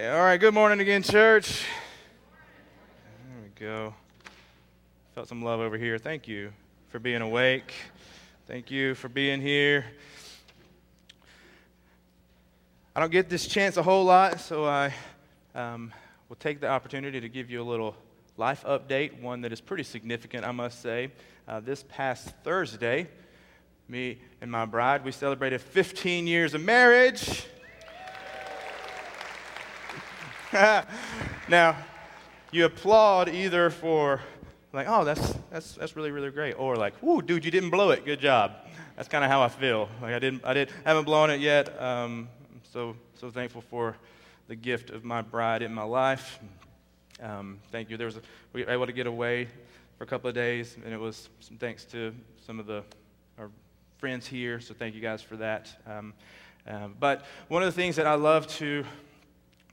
All right, good morning again, church. There we go. Felt some love over here. Thank you for being awake. Thank you for being here. I don't get this chance a whole lot, so I um, will take the opportunity to give you a little life update, one that is pretty significant, I must say. Uh, this past Thursday, me and my bride, we celebrated 15 years of marriage. now, you applaud either for like, oh, that's, that's, that's really, really great, or like, whoo, dude, you didn't blow it, good job. That's kind of how I feel. Like I didn't, I didn't, haven't blown it yet. Um, so, so thankful for the gift of my bride in my life. Um, thank you. There was a, we were able to get away for a couple of days, and it was thanks to some of the our friends here. So thank you guys for that. Um, uh, but one of the things that I love to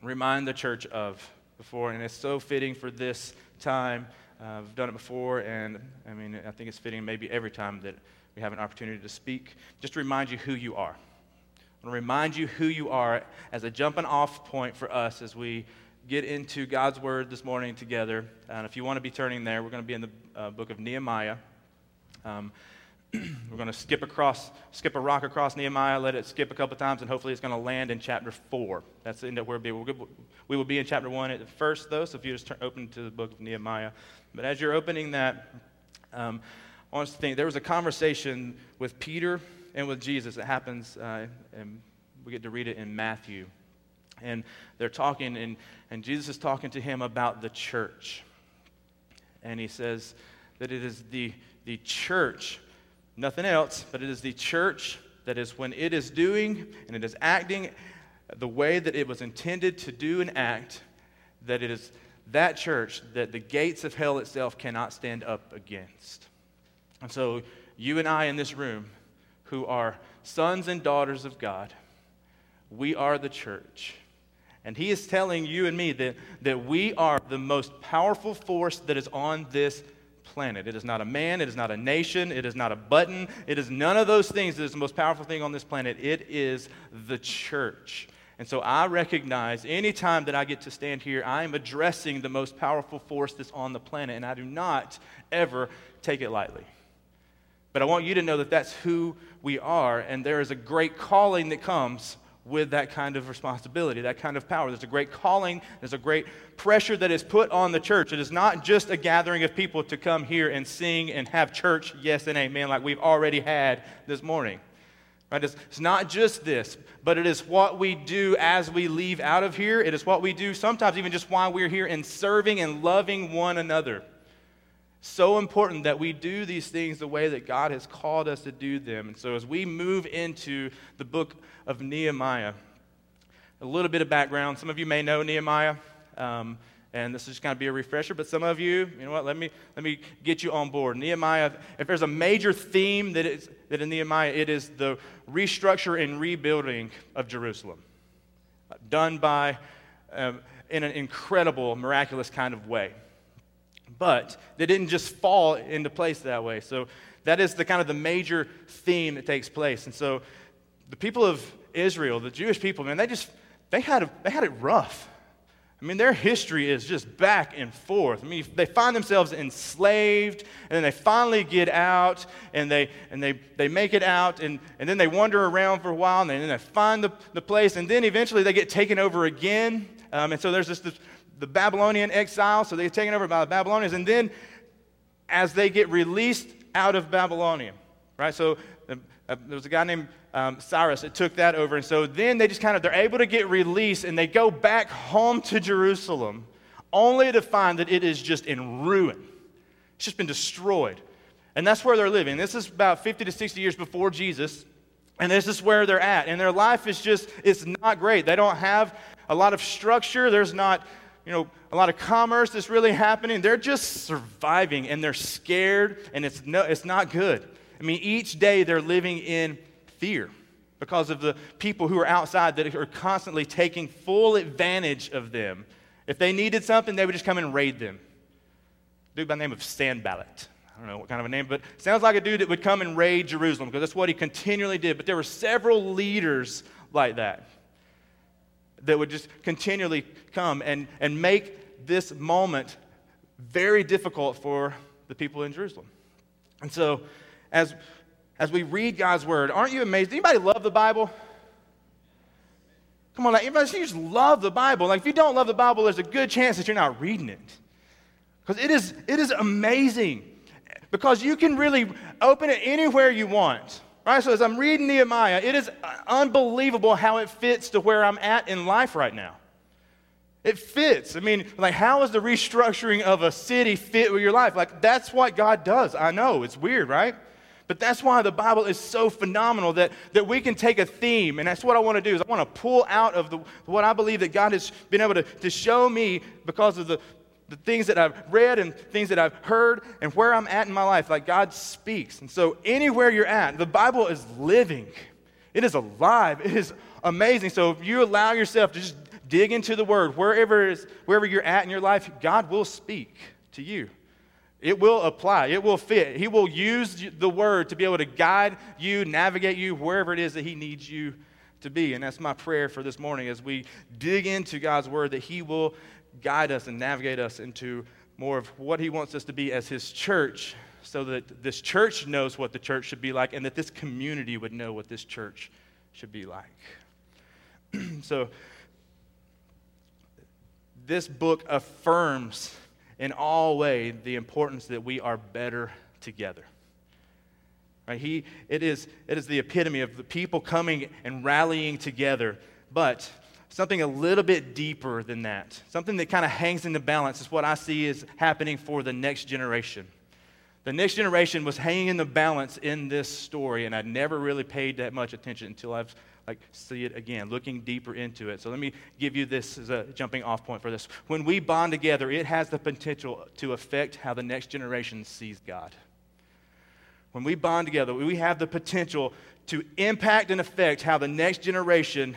remind the church of before, and it's so fitting for this time. Uh, I've done it before, and I mean, I think it's fitting maybe every time that we have an opportunity to speak. Just to remind you who you are. I want to remind you who you are as a jumping off point for us as we get into God's Word this morning together. And if you want to be turning there, we're going to be in the uh, book of Nehemiah. Um, we're going to skip across, skip a rock across Nehemiah, let it skip a couple times, and hopefully it's going to land in chapter four. That's the end that we'll be. We will be in chapter one at first, though. So if you just turn, open to the book of Nehemiah, but as you're opening that, um, I want to think there was a conversation with Peter and with Jesus that happens, uh, and we get to read it in Matthew. And they're talking, and, and Jesus is talking to him about the church. And he says that it is the, the church Nothing else, but it is the church that is when it is doing and it is acting the way that it was intended to do and act, that it is that church that the gates of hell itself cannot stand up against. And so, you and I in this room, who are sons and daughters of God, we are the church. And he is telling you and me that, that we are the most powerful force that is on this planet. It is not a man, it is not a nation, it is not a button, it is none of those things that is the most powerful thing on this planet. It is the church. And so I recognize anytime that I get to stand here, I am addressing the most powerful force that's on the planet, and I do not ever take it lightly. But I want you to know that that's who we are, and there is a great calling that comes with that kind of responsibility, that kind of power. There's a great calling, there's a great pressure that is put on the church. It is not just a gathering of people to come here and sing and have church, yes and amen, like we've already had this morning. Right? It's, it's not just this, but it is what we do as we leave out of here. It is what we do sometimes even just while we're here in serving and loving one another. So important that we do these things the way that God has called us to do them. And so as we move into the book of Nehemiah, a little bit of background. Some of you may know Nehemiah. Um, and this is just going to be a refresher, but some of you, you know what, let me, let me get you on board. Nehemiah, if there's a major theme that, is, that in Nehemiah, it is the restructure and rebuilding of Jerusalem, done by, um, in an incredible, miraculous kind of way. But they didn't just fall into place that way. So that is the kind of the major theme that takes place. And so the people of Israel, the Jewish people, man, they just they had, a, they had it rough. I mean, their history is just back and forth. I mean, they find themselves enslaved, and then they finally get out, and they, and they, they make it out, and, and then they wander around for a while, and then they find the, the place, and then eventually they get taken over again. Um, and so there's this, this the Babylonian exile, so they're taken over by the Babylonians. And then as they get released out of Babylonia, right? So uh, there was a guy named um, Cyrus that took that over. And so then they just kind of, they're able to get released and they go back home to Jerusalem only to find that it is just in ruin. It's just been destroyed. And that's where they're living. This is about 50 to 60 years before Jesus. And this is where they're at. And their life is just, it's not great. They don't have a lot of structure. There's not you know, a lot of commerce that's really happening. They're just surviving and they're scared and it's, no, it's not good. I mean, each day they're living in fear because of the people who are outside that are constantly taking full advantage of them. If they needed something, they would just come and raid them. A dude by the name of Sanballat. I don't know what kind of a name, but sounds like a dude that would come and raid Jerusalem because that's what he continually did. But there were several leaders like that that would just continually come and, and make this moment very difficult for the people in Jerusalem. And so, as, as we read God's word, aren't you amazed? Anybody love the Bible? Come on, like, you just love the Bible. Like, if you don't love the Bible, there's a good chance that you're not reading it. Because it is, it is amazing. Because you can really open it anywhere you want. Right? So, as I'm reading Nehemiah, it is unbelievable how it fits to where I'm at in life right now. It fits. I mean, like, how is the restructuring of a city fit with your life? Like, that's what God does. I know. It's weird, right? But that's why the Bible is so phenomenal that, that we can take a theme, and that's what I want to do is I want to pull out of the, what I believe that God has been able to, to show me because of the, the things that I've read and things that I've heard and where I'm at in my life. Like God speaks. And so anywhere you're at, the Bible is living. It is alive. It is amazing. So if you allow yourself to just dig into the word, wherever, is, wherever you're at in your life, God will speak to you. It will apply, it will fit. He will use the word to be able to guide you, navigate you wherever it is that He needs you to be. And that's my prayer for this morning as we dig into God's word that He will guide us and navigate us into more of what He wants us to be as His church so that this church knows what the church should be like and that this community would know what this church should be like. so, this book affirms in all way the importance that we are better together. Right? He, it, is, it is the epitome of the people coming and rallying together, but something a little bit deeper than that, something that kind of hangs in the balance is what I see is happening for the next generation. The next generation was hanging in the balance in this story, and I never really paid that much attention until I've like see it again, looking deeper into it. So let me give you this as a jumping off point for this. When we bond together, it has the potential to affect how the next generation sees God. When we bond together, we have the potential to impact and affect how the next generation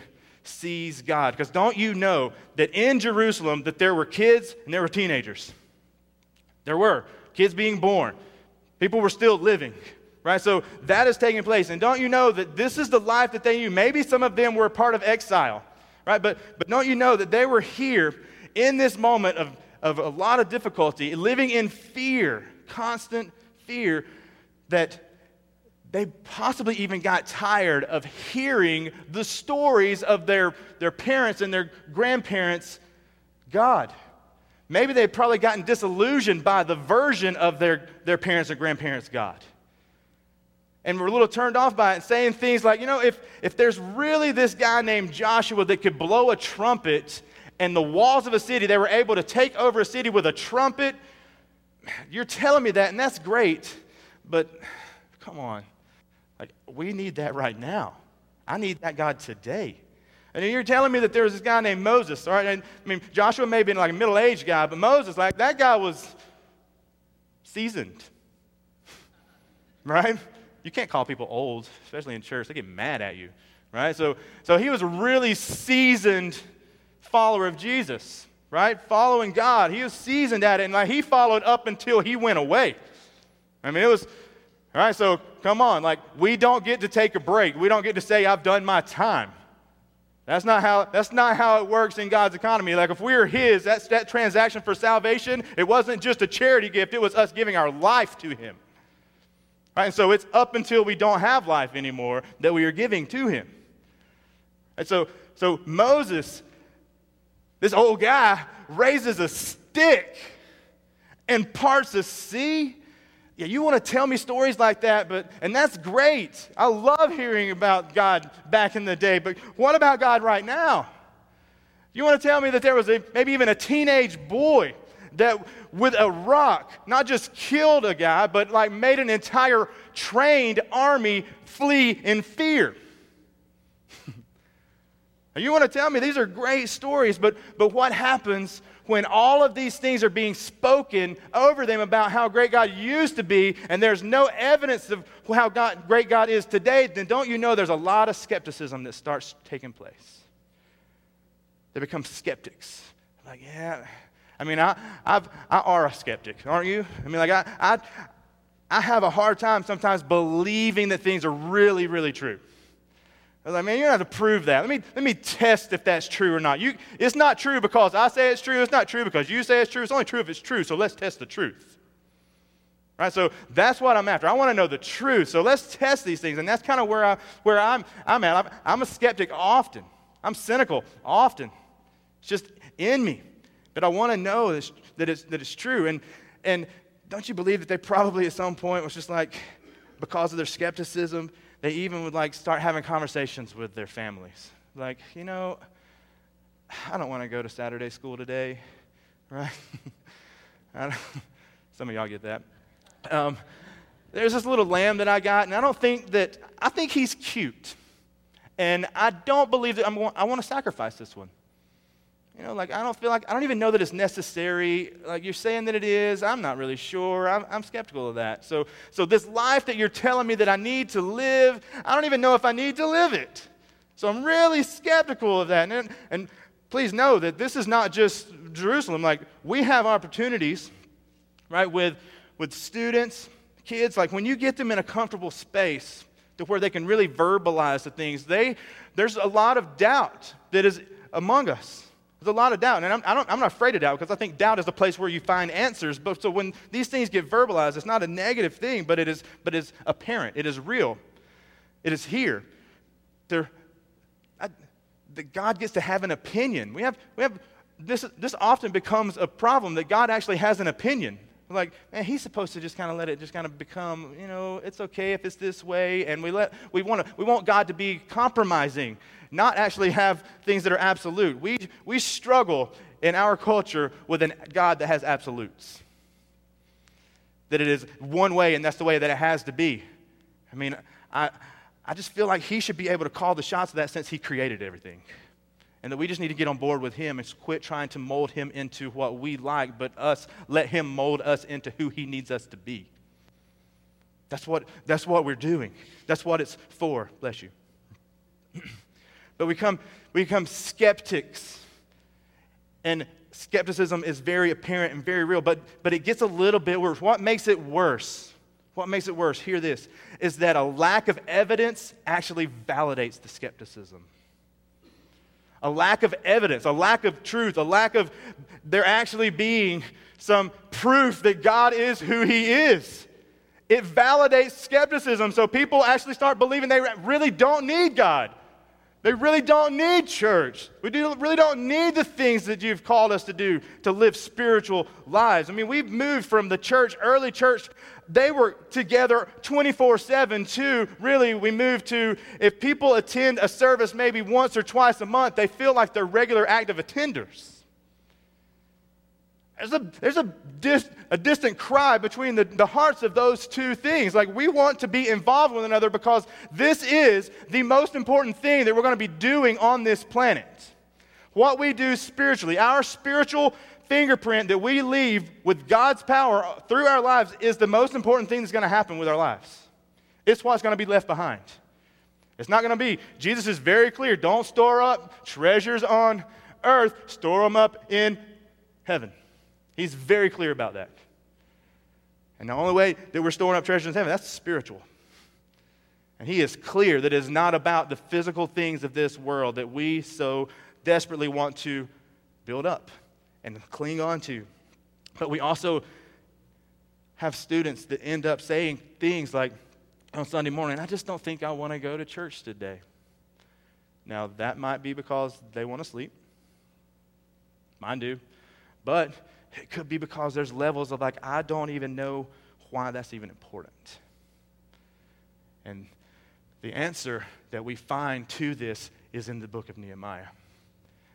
sees God. Because don't you know that in Jerusalem that there were kids and there were teenagers? There were kids being born. People were still living right? So that is taking place. And don't you know that this is the life that they knew? Maybe some of them were part of exile, right? But, but don't you know that they were here in this moment of, of a lot of difficulty, living in fear, constant fear, that they possibly even got tired of hearing the stories of their, their parents and their grandparents' God. Maybe they'd probably gotten disillusioned by the version of their, their parents and grandparents' God and we're a little turned off by it, saying things like, you know, if, if there's really this guy named Joshua that could blow a trumpet and the walls of a city, they were able to take over a city with a trumpet, you're telling me that, and that's great, but come on. Like, we need that right now. I need that God today. And you're telling me that there was this guy named Moses, all right? And, I mean, Joshua may have been like a middle aged guy, but Moses, like, that guy was seasoned, right? You can't call people old, especially in church. They get mad at you, right? So, so he was a really seasoned follower of Jesus, right? Following God. He was seasoned at it, and like he followed up until he went away. I mean, it was, all right, so come on. Like, we don't get to take a break. We don't get to say, I've done my time. That's not how, that's not how it works in God's economy. Like, if we are His, that's, that transaction for salvation, it wasn't just a charity gift, it was us giving our life to Him. Right? And so it's up until we don't have life anymore that we are giving to him. And so, so Moses, this old guy, raises a stick and parts the sea. Yeah, you want to tell me stories like that, but and that's great. I love hearing about God back in the day, but what about God right now? You want to tell me that there was a, maybe even a teenage boy that with a rock not just killed a guy, but like made an entire trained army flee in fear. you want to tell me these are great stories, but, but what happens when all of these things are being spoken over them about how great God used to be, and there's no evidence of how God, great God is today, then don't you know there's a lot of skepticism that starts taking place? They become skeptics. Like, yeah, I mean, I, I've, I are a skeptic, aren't you? I mean, like, I, I, I have a hard time sometimes believing that things are really, really true. I was like, man, you don't have to prove that. Let me, let me test if that's true or not. You, it's not true because I say it's true. It's not true because you say it's true. It's only true if it's true. So let's test the truth. Right? So that's what I'm after. I want to know the truth. So let's test these things. And that's kind of where, I, where I'm, I'm at. I'm, I'm a skeptic often. I'm cynical often. It's just in me. But I want to know that it's, that it's, that it's true. And, and don't you believe that they probably at some point was just like, because of their skepticism, they even would like start having conversations with their families. Like, you know, I don't want to go to Saturday school today, right? some of y'all get that. Um, there's this little lamb that I got, and I don't think that, I think he's cute. And I don't believe that I'm, I want to sacrifice this one. You know, like, I don't feel like, I don't even know that it's necessary. Like, you're saying that it is. I'm not really sure. I'm, I'm skeptical of that. So, so, this life that you're telling me that I need to live, I don't even know if I need to live it. So, I'm really skeptical of that. And, and please know that this is not just Jerusalem. Like, we have opportunities, right, with, with students, kids. Like, when you get them in a comfortable space to where they can really verbalize the things, they, there's a lot of doubt that is among us. There's a lot of doubt. And I'm, I am not afraid of doubt because I think doubt is the place where you find answers. But so when these things get verbalized, it's not a negative thing, but it is, but it's apparent. It is real. It is here. There, I, that God gets to have an opinion. We have, we have this, this often becomes a problem that God actually has an opinion. Like, man, he's supposed to just kind of let it just kind of become, you know, it's okay if it's this way. And we, let, we, want to, we want God to be compromising not actually have things that are absolute. We, we struggle in our culture with a God that has absolutes. That it is one way and that's the way that it has to be. I mean, I, I just feel like he should be able to call the shots of that since he created everything. And that we just need to get on board with him and quit trying to mold him into what we like, but us let him mold us into who he needs us to be. That's what, that's what we're doing. That's what it's for. Bless you. But we become, we become skeptics. And skepticism is very apparent and very real, but, but it gets a little bit worse. What makes it worse? What makes it worse? Hear this is that a lack of evidence actually validates the skepticism. A lack of evidence, a lack of truth, a lack of there actually being some proof that God is who He is. It validates skepticism. So people actually start believing they really don't need God. They really don't need church. We do, really don't need the things that you've called us to do to live spiritual lives. I mean, we've moved from the church, early church, they were together 24 7 to really, we moved to if people attend a service maybe once or twice a month, they feel like they're regular active attenders. There's a, there's a, dis, a distant cry between the, the hearts of those two things. Like, we want to be involved with another because this is the most important thing that we're going to be doing on this planet. What we do spiritually, our spiritual fingerprint that we leave with God's power through our lives is the most important thing that's going to happen with our lives. It's what's going to be left behind. It's not going to be, Jesus is very clear don't store up treasures on earth, store them up in heaven. He's very clear about that. And the only way that we're storing up treasures in heaven, that's spiritual. And he is clear that it is not about the physical things of this world that we so desperately want to build up and cling on to. But we also have students that end up saying things like on Sunday morning, I just don't think I want to go to church today. Now, that might be because they want to sleep. Mine do. But it could be because there's levels of like, I don't even know why that's even important. And the answer that we find to this is in the book of Nehemiah.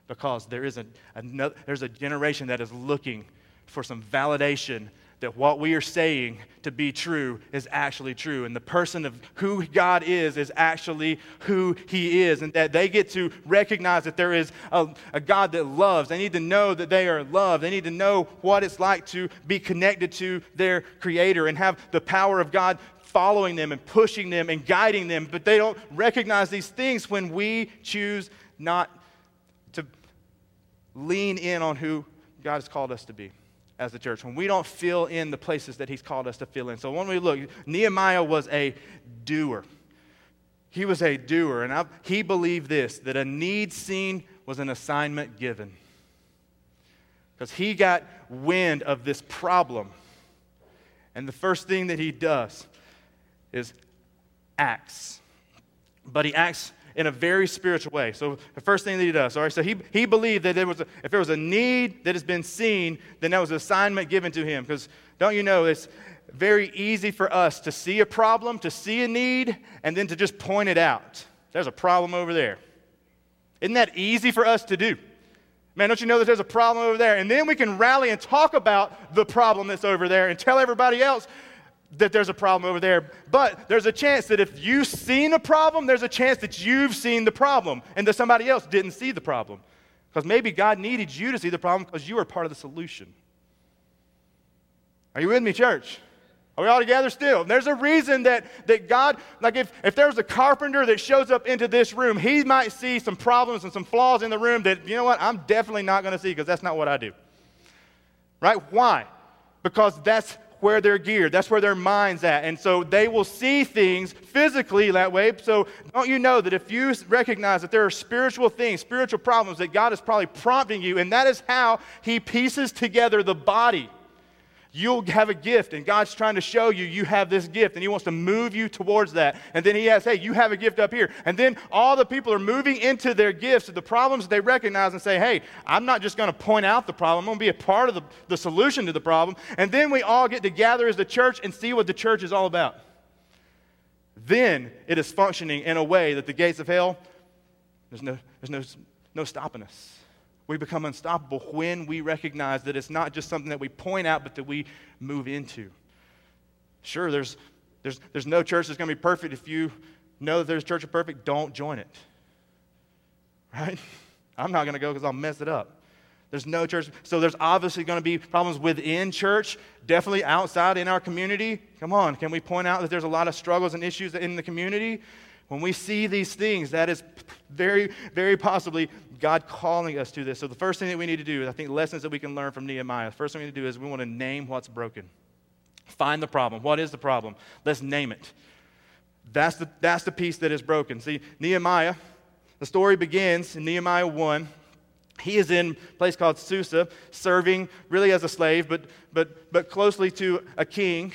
Because there is a, another, there's a generation that is looking for some validation that what we are saying to be true is actually true. And the person of who God is is actually who He is. And that they get to recognize that there is a, a, God that loves. They need to know that they are loved. They need to know what it's like to be connected to their Creator and have the power of God following them and pushing them and guiding them. But they don't recognize these things when we choose not to lean in on who God has called us to be as a church, when we don't fill in the places that He's called us to fill in. So when we look, Nehemiah was a doer. he was a doer, and I, he believed this that a need seen was an assignment given. Because he got wind of this problem. And the first thing that he does is acts. But he acts in a very spiritual way. So the first thing that he does, all right, so he, he believed that there was a, if there was a need that has been seen, then that was an assignment given to him. Because don't you know, it's very easy for us to see a problem, to see a need, and then to just point it out. There's a problem over there. Isn't that easy for us to do? Man, don't you know that there's a problem over there? And then we can rally and talk about the problem that's over there and tell everybody else that there's a problem over there. But there's a chance that if you've seen a problem, there's a chance that you've seen the problem and that somebody else didn't see the problem. Because maybe God needed you to see the problem because you were part of the solution. Are you with me, church? Are we all together still? There's a reason that, that God, like if, if there's a carpenter that shows up into this room, he might see some problems and some flaws in the room that, you know what, I'm definitely not going to see because that's not what I do. Right? Why? Because that's where they're geared. That's where their mind's at. And so they will see things physically that way. So don't you know that if you recognize that there are spiritual things, spiritual problems, that God is probably prompting you, and that is how He pieces together the body you'll have a gift, and God's trying to show you you have this gift, and He wants to move you towards that. And then He has, hey, you have a gift up here. And then all the people are moving into their gifts, the problems they recognize, and say, hey, I'm not just going to point out the problem, I'm going to be a part of the, the solution to the problem. And then we all get together as the church and see what the church is all about. Then it is functioning in a way that the gates of hell, there's no, there's no, no stopping us. We become unstoppable when we recognize that it's not just something that we point out, but that we move into. Sure, there's, there's, there's no church that's going to be perfect. If you know that there's a church of perfect, don't join it. Right? I'm not going to go because I'll mess it up. There's no church. So there's obviously going to be problems within church, definitely outside in our community. Come on, can we point out that there's a lot of struggles and issues in the community? When we see these things, that is very, very possibly God calling us to this. So, the first thing that we need to do, I think lessons that we can learn from Nehemiah, the first thing we need to do is we want to name what's broken. Find the problem. What is the problem? Let's name it. That's the, that's the piece that is broken. See, Nehemiah, the story begins in Nehemiah 1. He is in a place called Susa, serving really as a slave, but, but, but closely to a king.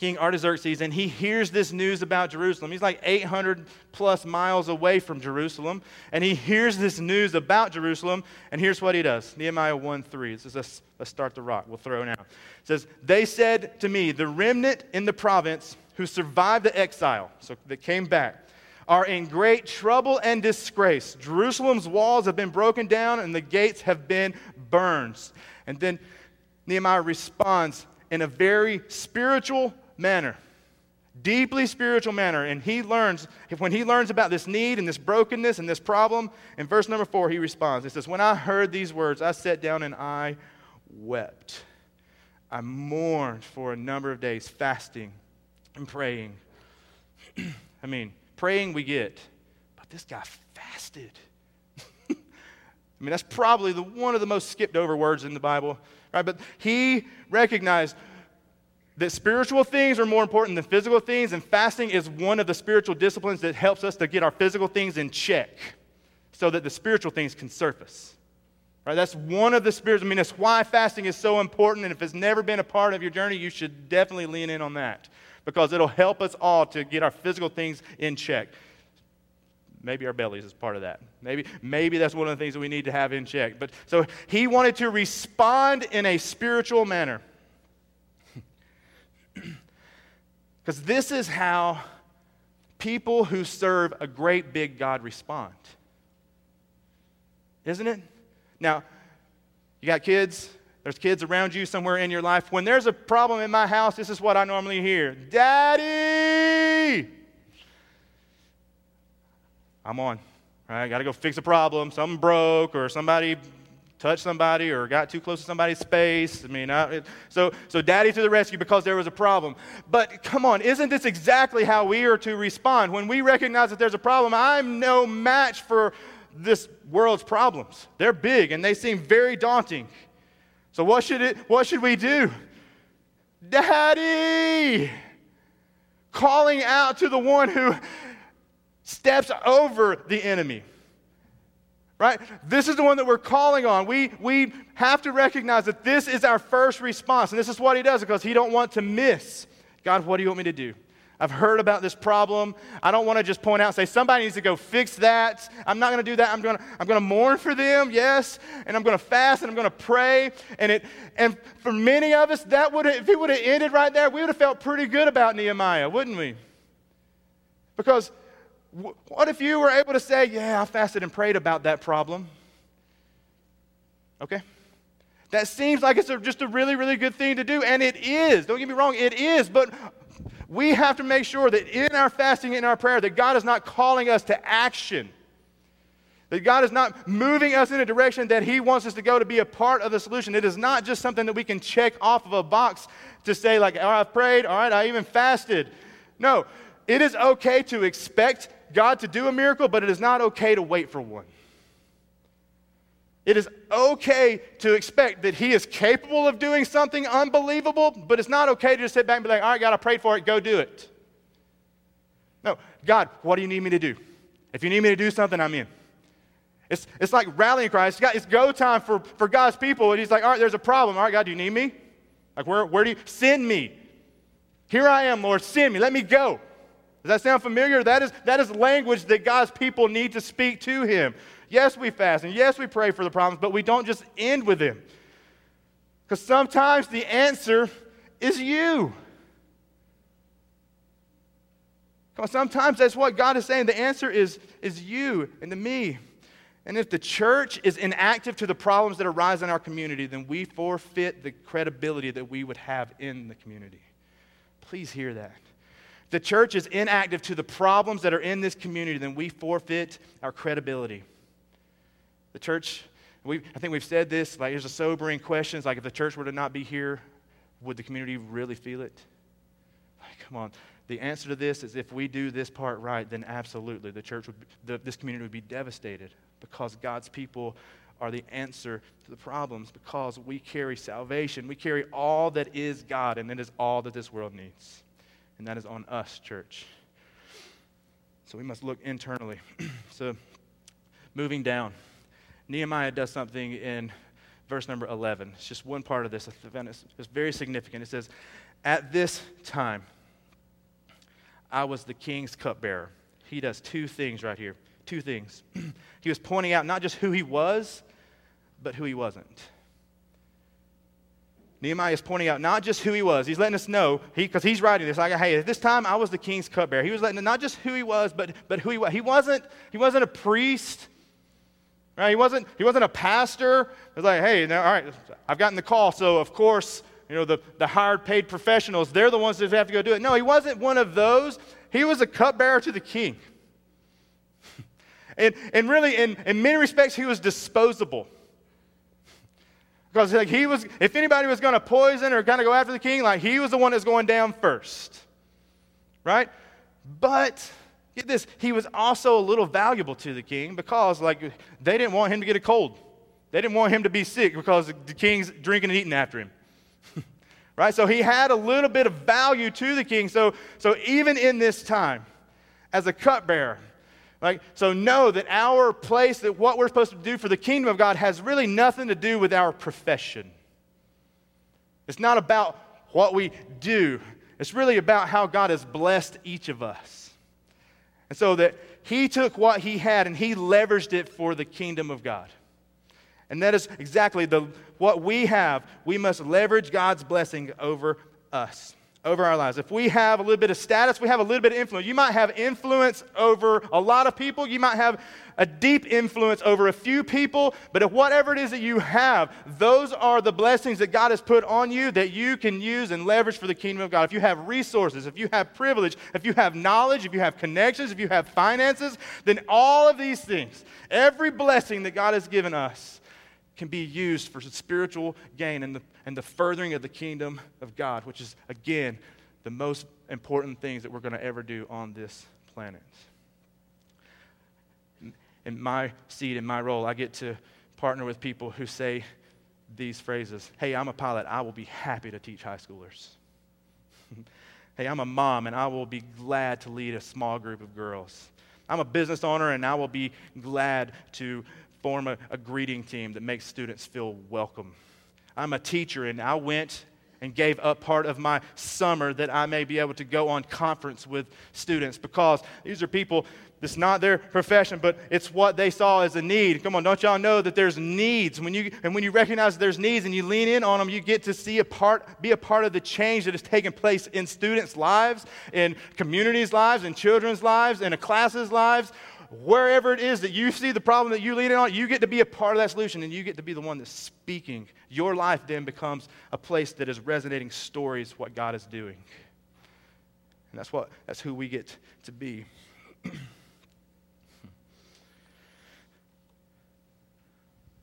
King Artaxerxes, and he hears this news about Jerusalem. He's like 800 plus miles away from Jerusalem, and he hears this news about Jerusalem, and here's what he does Nehemiah 1 3. It says, let's, start the rock. We'll throw it now. It says, They said to me, The remnant in the province who survived the exile, so that came back, are in great trouble and disgrace. Jerusalem's walls have been broken down, and the gates have been burned. And then Nehemiah responds in a very spiritual manner deeply spiritual manner. And he learns when he learns about this need and this brokenness and this problem in verse number four he responds. He says when i heard these words i sat down and i wept. I mourned for a number of days fasting and praying. I mean praying we get but this guy fasted. I mean that's probably the, one of the most skipped over words in the bible right? But he recognized that spiritual things are more important than physical things, and fasting is one of the spiritual disciplines that helps us to get our physical things in check so that the spiritual things can surface. Right? That's one of the spirits. I mean, that's why fasting is so important, and if it's never been a part of your journey, you should definitely lean in on that because it'll help us all to get our physical things in check. Maybe our bellies is part of that. Maybe, maybe that's one of the things that we need to have in check. But so he wanted to respond in a spiritual manner. Because this is how people who serve a great big God respond. Isn't it? Now, you got kids, there's kids around you somewhere in your life. When there's a problem in my house, this is what I normally hear Daddy! I'm on. I got to go fix a problem. Something broke, or somebody touched somebody or got too close to somebody's space. I mean, I, so, so daddy to the rescue because there was a problem. But come on, isn't this exactly how we are to respond? When we recognize that there's a problem, I'm no match for this world's problems. They're big and they seem very daunting. So what should, it, what should we do? Daddy! Calling out to the one who steps over the enemy. Right? This is the one that we're calling on. We, we have to recognize that this is our first response. And this is what he does because he don't want to miss. God, what do you want me to do? I've heard about this problem. I don't want to just point out and say, somebody needs to go fix that. I'm not going to do that. I'm going to, I'm going to mourn for them, yes, and I'm going to fast and I'm going to pray. And, it, and for many of us, that would if it would have ended right there, we would have felt pretty good about Nehemiah, wouldn't we? Because what if you were able to say, Yeah, I fasted and prayed about that problem? Okay? That seems like it's a, just a really, really good thing to do, and it is. Don't get me wrong, it is. But we have to make sure that in our fasting, in our prayer, that God is not calling us to action. That God is not moving us in a direction that He wants us to go to be a part of the solution. It is not just something that we can check off of a box to say, like, right, I've prayed, all right, I even fasted. No, it is okay to expect God to do a miracle, but it is not okay to wait for one. It is okay to expect that He is capable of doing something unbelievable, but it's not okay to just sit back and be like, all right, God, I prayed for it, go do it. No, God, what do you need me to do? If you need me to do something, I'm in. It's, it's like rallying cry. It's, it's go time for, for God's people. And He's like, all right, there's a problem. All right, God, do you need me? Like, where, where do you send me? Here I am, Lord, send me. Let me go. Does that sound familiar? That is, that is language that God's people need to speak to Him. Yes, we fast, and yes, we pray for the problems, but we don't just end with them. Because sometimes the answer is you. Because sometimes that's what God is saying. The answer is, is you and to me. And if the church is inactive to the problems that arise in our community, then we forfeit the credibility that we would have in the community. Please hear that the church is inactive to the problems that are in this community, then we forfeit our credibility. The church, we, I think we've said this, like here's a sobering question. It's like if the church were to not be here, would the community really feel it? Like, come on. The answer to this is if we do this part right, then absolutely the church would, the, this community would be devastated because God's people are the answer to the problems because we carry salvation. We carry all that is God, and it is all that this world needs and that is on us, church. So we must look internally. so, moving down, Nehemiah does something in verse number 11. It's just one part of this. It's very significant. It says, At this time, I was the king's cupbearer. He does two things right here. Two things. he was pointing out not just who he was, but who he wasn't. Nehemiah is pointing out not just who he was, he's letting us know, because he, he's writing this, like, hey, at this time I was the king's cupbearer. He was letting not just who he was, but, but who he was. He wasn't, he wasn't a priest, right? He wasn't, he wasn't a pastor. It was like, hey, now, all right, I've gotten the call, so of course, you know, the, the hired paid professionals, they're the ones that have to go do it. No, he wasn't one of those. He was a cupbearer to the king. and, and really, in, in many respects, he was disposable. Because like he was, if anybody was going to poison or kind of go after the king, like he was the one that's going down first. Right? But get this, he was also a little valuable to the king because like they didn't want him to get a cold. They didn't want him to be sick because the king's drinking and eating after him. right? So he had a little bit of value to the king. So, so even in this time, as a cupbearer, like, so know that our place, that what we're supposed to do for the kingdom of God has really nothing to do with our profession. It's not about what we do. It's really about how God has blessed each of us. And so that he took what he had and he leveraged it for the kingdom of God. And that is exactly the, what we have. We must leverage God's blessing over us over our lives. If we have a little bit of status, we have a little bit of influence. You might have influence over a lot of people, you might have a deep influence over a few people, but if whatever it is that you have, those are the blessings that God has put on you that you can use and leverage for the kingdom of God. If you have resources, if you have privilege, if you have knowledge, if you have connections, if you have finances, then all of these things, every blessing that God has given us, can be used for spiritual gain and the, and the furthering of the kingdom of God, which is, again, the most important things that we're going to ever do on this planet. In my seat, in my role, I get to partner with people who say these phrases Hey, I'm a pilot. I will be happy to teach high schoolers. hey, I'm a mom, and I will be glad to lead a small group of girls. I'm a business owner, and I will be glad to form a, a greeting team that makes students feel welcome. I'm a teacher, and I went and gave up part of my summer that I may be able to go on conference with students because these are people, it's not their profession, but it's what they saw as a need. Come on, don't y'all know that there's needs? When you, and when you recognize there's needs and you lean in on them, you get to see a part, be a part of the change that is taking place in students' lives, in communities' lives, in children's lives, in a class's lives wherever it is that you see the problem that you lead on, you get to be a part of that solution and you get to be the one that's speaking. Your life then becomes a place that is resonating stories what God is doing. And that's what that's who we get to be.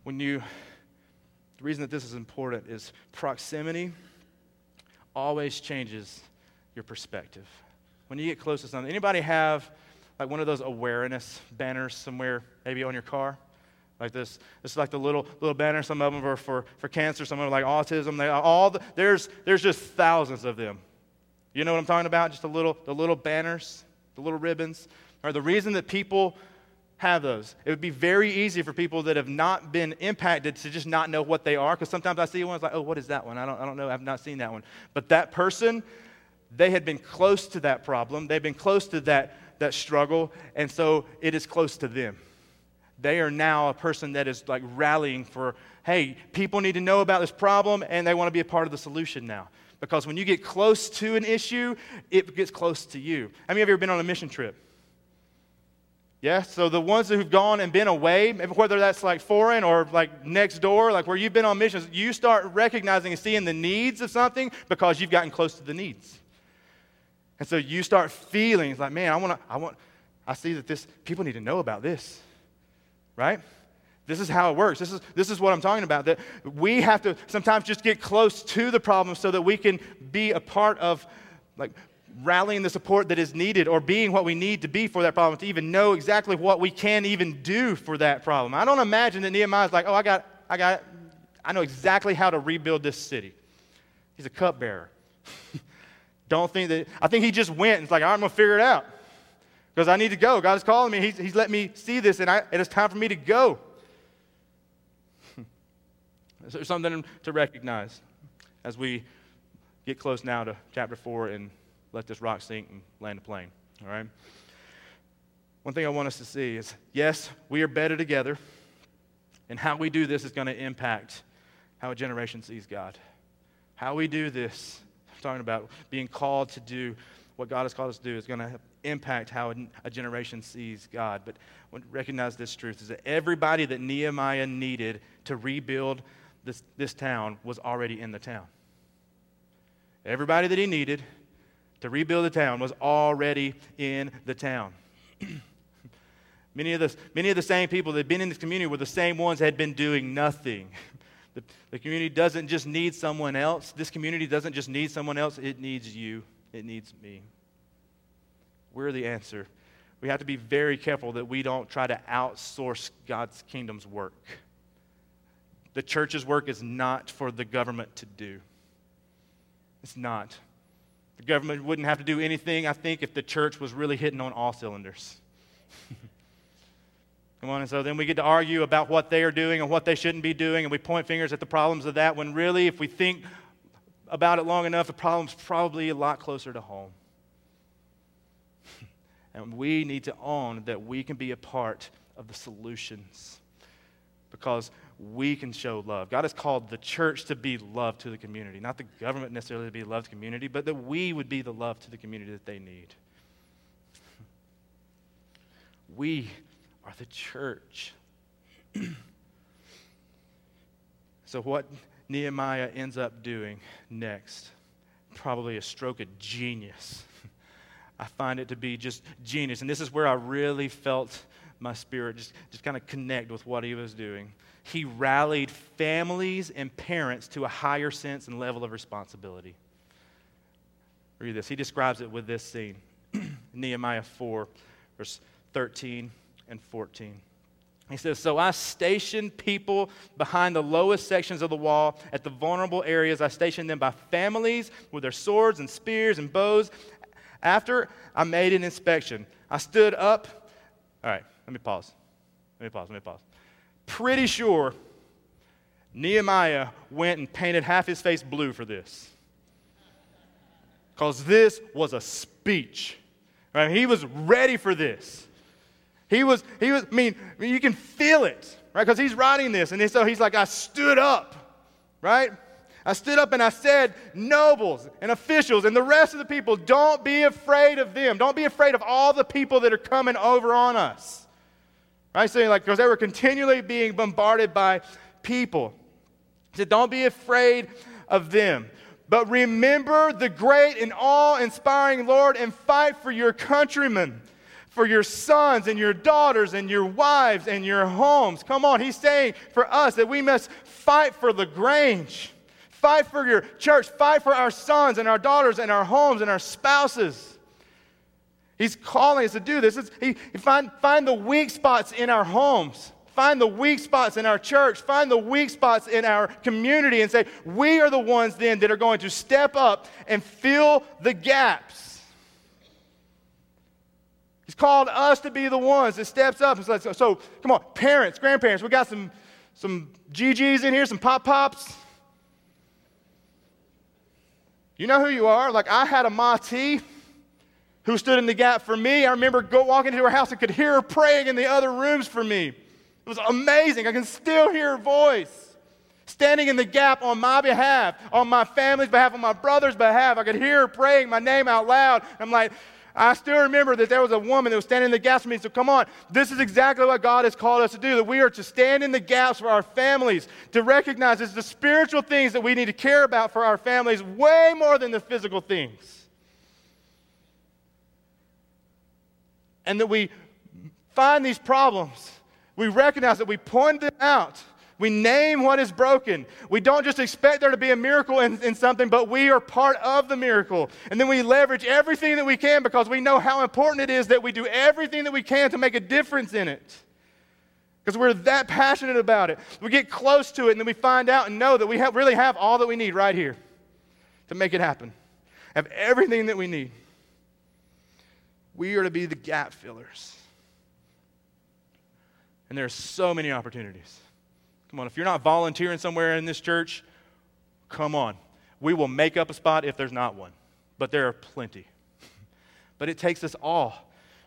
when you the reason that this is important is proximity always changes your perspective. When you get close to something, anybody have like one of those awareness banners somewhere, maybe on your car. Like this, this is like the little little banner. Some of them are for, for cancer, some of them are like autism. They all the, there's there's just thousands of them. You know what I'm talking about? Just the little the little banners, the little ribbons. Or the reason that people have those. It would be very easy for people that have not been impacted to just not know what they are. Because sometimes I see one, it's like, oh, what is that one? I don't, I don't know. I've not seen that one. But that person, they had been close to that problem. They've been close to that that struggle, and so it is close to them. They are now a person that is like rallying for, hey, people need to know about this problem, and they want to be a part of the solution now. Because when you get close to an issue, it gets close to you. How many of you ever been on a mission trip? Yeah, so the ones who've gone and been away, whether that's like foreign or like next door, like where you've been on missions, you start recognizing and seeing the needs of something because you've gotten close to the needs. And so you start feeling like, man, I want to, I want, I see that this, people need to know about this, right? This is how it works. This is, this is what I'm talking about. That we have to sometimes just get close to the problem so that we can be a part of like rallying the support that is needed or being what we need to be for that problem to even know exactly what we can even do for that problem. I don't imagine that Nehemiah's like, oh, I got, I got, I know exactly how to rebuild this city. He's a cupbearer. Don't think that, I think he just went and it's like, I'm going to figure it out because I need to go. God is calling me. He's, he's let me see this and I, it is time for me to go. There's something to recognize as we get close now to chapter 4 and let this rock sink and land a plane. All right? One thing I want us to see is yes, we are better together, and how we do this is going to impact how a generation sees God. How we do this talking about being called to do what God has called us to do is going to impact how a generation sees God. But recognize this truth is that everybody that Nehemiah needed to rebuild this, this town was already in the town. Everybody that he needed to rebuild the town was already in the town. many, of the, many of the same people that had been in this community were the same ones that had been doing nothing. The, the community doesn't just need someone else. This community doesn't just need someone else, it needs you, it needs me. We're the answer. We have to be very careful that we don't try to outsource God's kingdom's work. The church's work is not for the government to do. It's not. The government wouldn't have to do anything, I think, if the church was really hitting on all cylinders. Come on, and so then we get to argue about what they are doing and what they shouldn't be doing, and we point fingers at the problems of that when really, if we think about it long enough, the problem's probably a lot closer to home. and we need to own that we can be a part of the solutions because we can show love. God has called the church to be love to the community, not the government necessarily to be love to the community, but that we would be the love to the community that they need. We are the church. so, what Nehemiah ends up doing next, probably a stroke of genius. I find it to be just genius. And this is where I really felt my spirit just, just kind of connect with what he was doing. He rallied families and parents to a higher sense and level of responsibility. Read this. He describes it with this scene Nehemiah 4, verse 13 and 14. He says, So I stationed people behind the lowest sections of the wall at the vulnerable areas. I stationed them by families with their swords and spears and bows. After I made an inspection, I stood up All right, let me pause. Let me pause. Let me pause. Pretty sure Nehemiah went and painted half his face blue for this. Because this was a speech. Right? He was ready for this. He was, he was, I mean, I mean you can feel it, right? Because he's writing this. And so he's like, I stood up, right? I stood up and I said, nobles and officials and the rest of the people, don't be afraid of them. Don't be afraid of all the people that are coming over on us. Right? Saying like, because they were continually being bombarded by people. He said, don't be afraid of them. But remember the great and awe inspiring Lord and fight for your countrymen for your sons and your daughters and your wives and your homes. Come on, he's saying for us that we must fight for the Grange. Fight for your church. Fight for our sons and our daughters and our homes and our spouses. He's calling us to do this. he, he find, find the weak spots in our homes. Find the weak spots in our church. Find the weak spots in our community and say, we are the ones then that are going to step up and fill the gaps. He's called us to be the ones that steps up. and So, so come on, parents, grandparents, we got some, some GGs in here, some pop pops. You know who you are? Like I had a Mati who stood in the gap for me. I remember go walking into her house and could hear her praying in the other rooms for me. It was amazing. I can still hear her voice standing in the gap on my behalf, on my family's behalf, on my brother's behalf. I could hear her praying my name out loud. I'm like, I still remember that there was a woman that was standing in the gaps for me. So come on, this is exactly what God has called us to do. That we are to stand in the gaps for our families, to recognize it's the spiritual things that we need to care about for our families way more than the physical things. And that we find these problems, we recognize that we point them out we name what is broken. We don't just expect there to be a miracle in, in, something, but we are part of the miracle. And then we leverage everything that we can because we know how important it is that we do everything that we can to make a difference in it. Because we're that passionate about it. We get close to it and then we find out and know that we have, really have all that we need right here to make it happen. Have everything that we need. We are to be the gap fillers. And there are so many opportunities. Come on, if you're not volunteering somewhere in this church, come on. We will make up a spot if there's not one, but there are plenty. but it takes us all,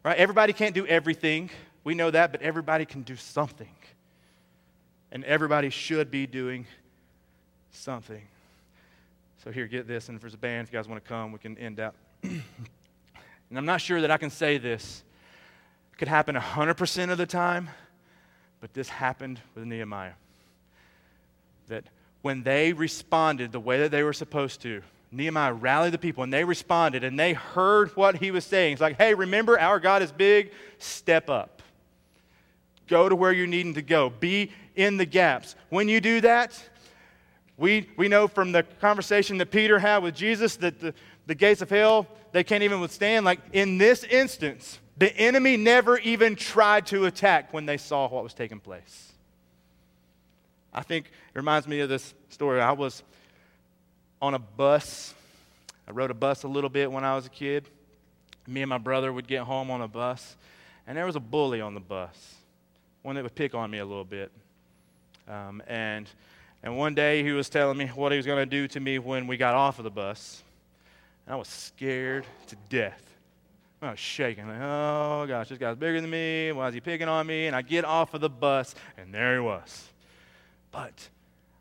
right? Everybody can't do everything. We know that, but everybody can do something. And everybody should be doing something. So, here, get this. And if there's a band, if you guys want to come, we can end out. and I'm not sure that I can say this. It could happen 100% of the time, but this happened with Nehemiah that when they responded the way that they were supposed to, Nehemiah rallied the people and they responded and they heard what he was saying. It's like, hey, remember, our God is big, step up. Go to where you're needing to go. Be in the gaps. When you do that, we, we know from the conversation that Peter had with Jesus that the, the gates of hell, they can't even withstand. Like in this instance, the enemy never even tried to attack when they saw what was taking place. I think it reminds me of this story. I was on a bus. I rode a bus a little bit when I was a kid. Me and my brother would get home on a bus, and there was a bully on the bus, one that would pick on me a little bit. Um, and, and one day he was telling me what he was going to do to me when we got off of the bus. And I was scared to death. I was shaking, like, oh gosh, this guy's bigger than me. Why is he picking on me? And I get off of the bus, and there he was. But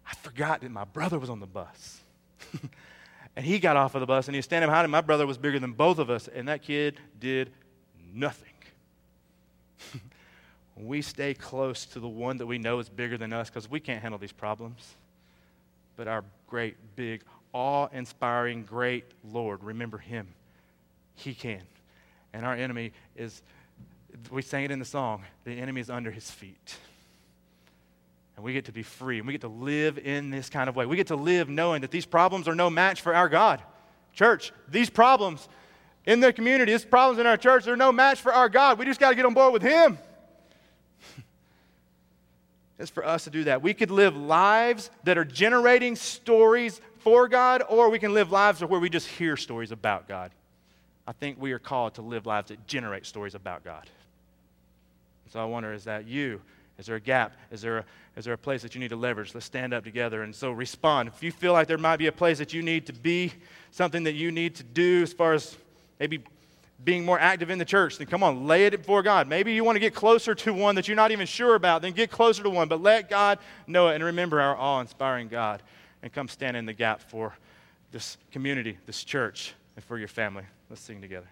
I forgot that my brother was on the bus. and he got off of the bus and he was standing behind him. My brother was bigger than both of us, and that kid did nothing. we stay close to the one that we know is bigger than us because we can't handle these problems. But our great, big, awe inspiring, great Lord, remember him. He can. And our enemy is, we sang it in the song, the enemy is under his feet. And we get to be free. And we get to live in this kind of way. We get to live knowing that these problems are no match for our God. Church, these problems in the community, these problems in our church, they're no match for our God. We just got to get on board with Him. it's for us to do that. We could live lives that are generating stories for God, or we can live lives where we just hear stories about God. I think we are called to live lives that generate stories about God. So I wonder is that you? Is there a gap? Is there a, is there a place that you need to leverage? Let's stand up together and so respond. If you feel like there might be a place that you need to be, something that you need to do as far as maybe being more active in the church, then come on, lay it before God. Maybe you want to get closer to one that you're not even sure about, then get closer to one, but let God know it and remember our awe inspiring God and come stand in the gap for this community, this church, and for your family. Let's sing together.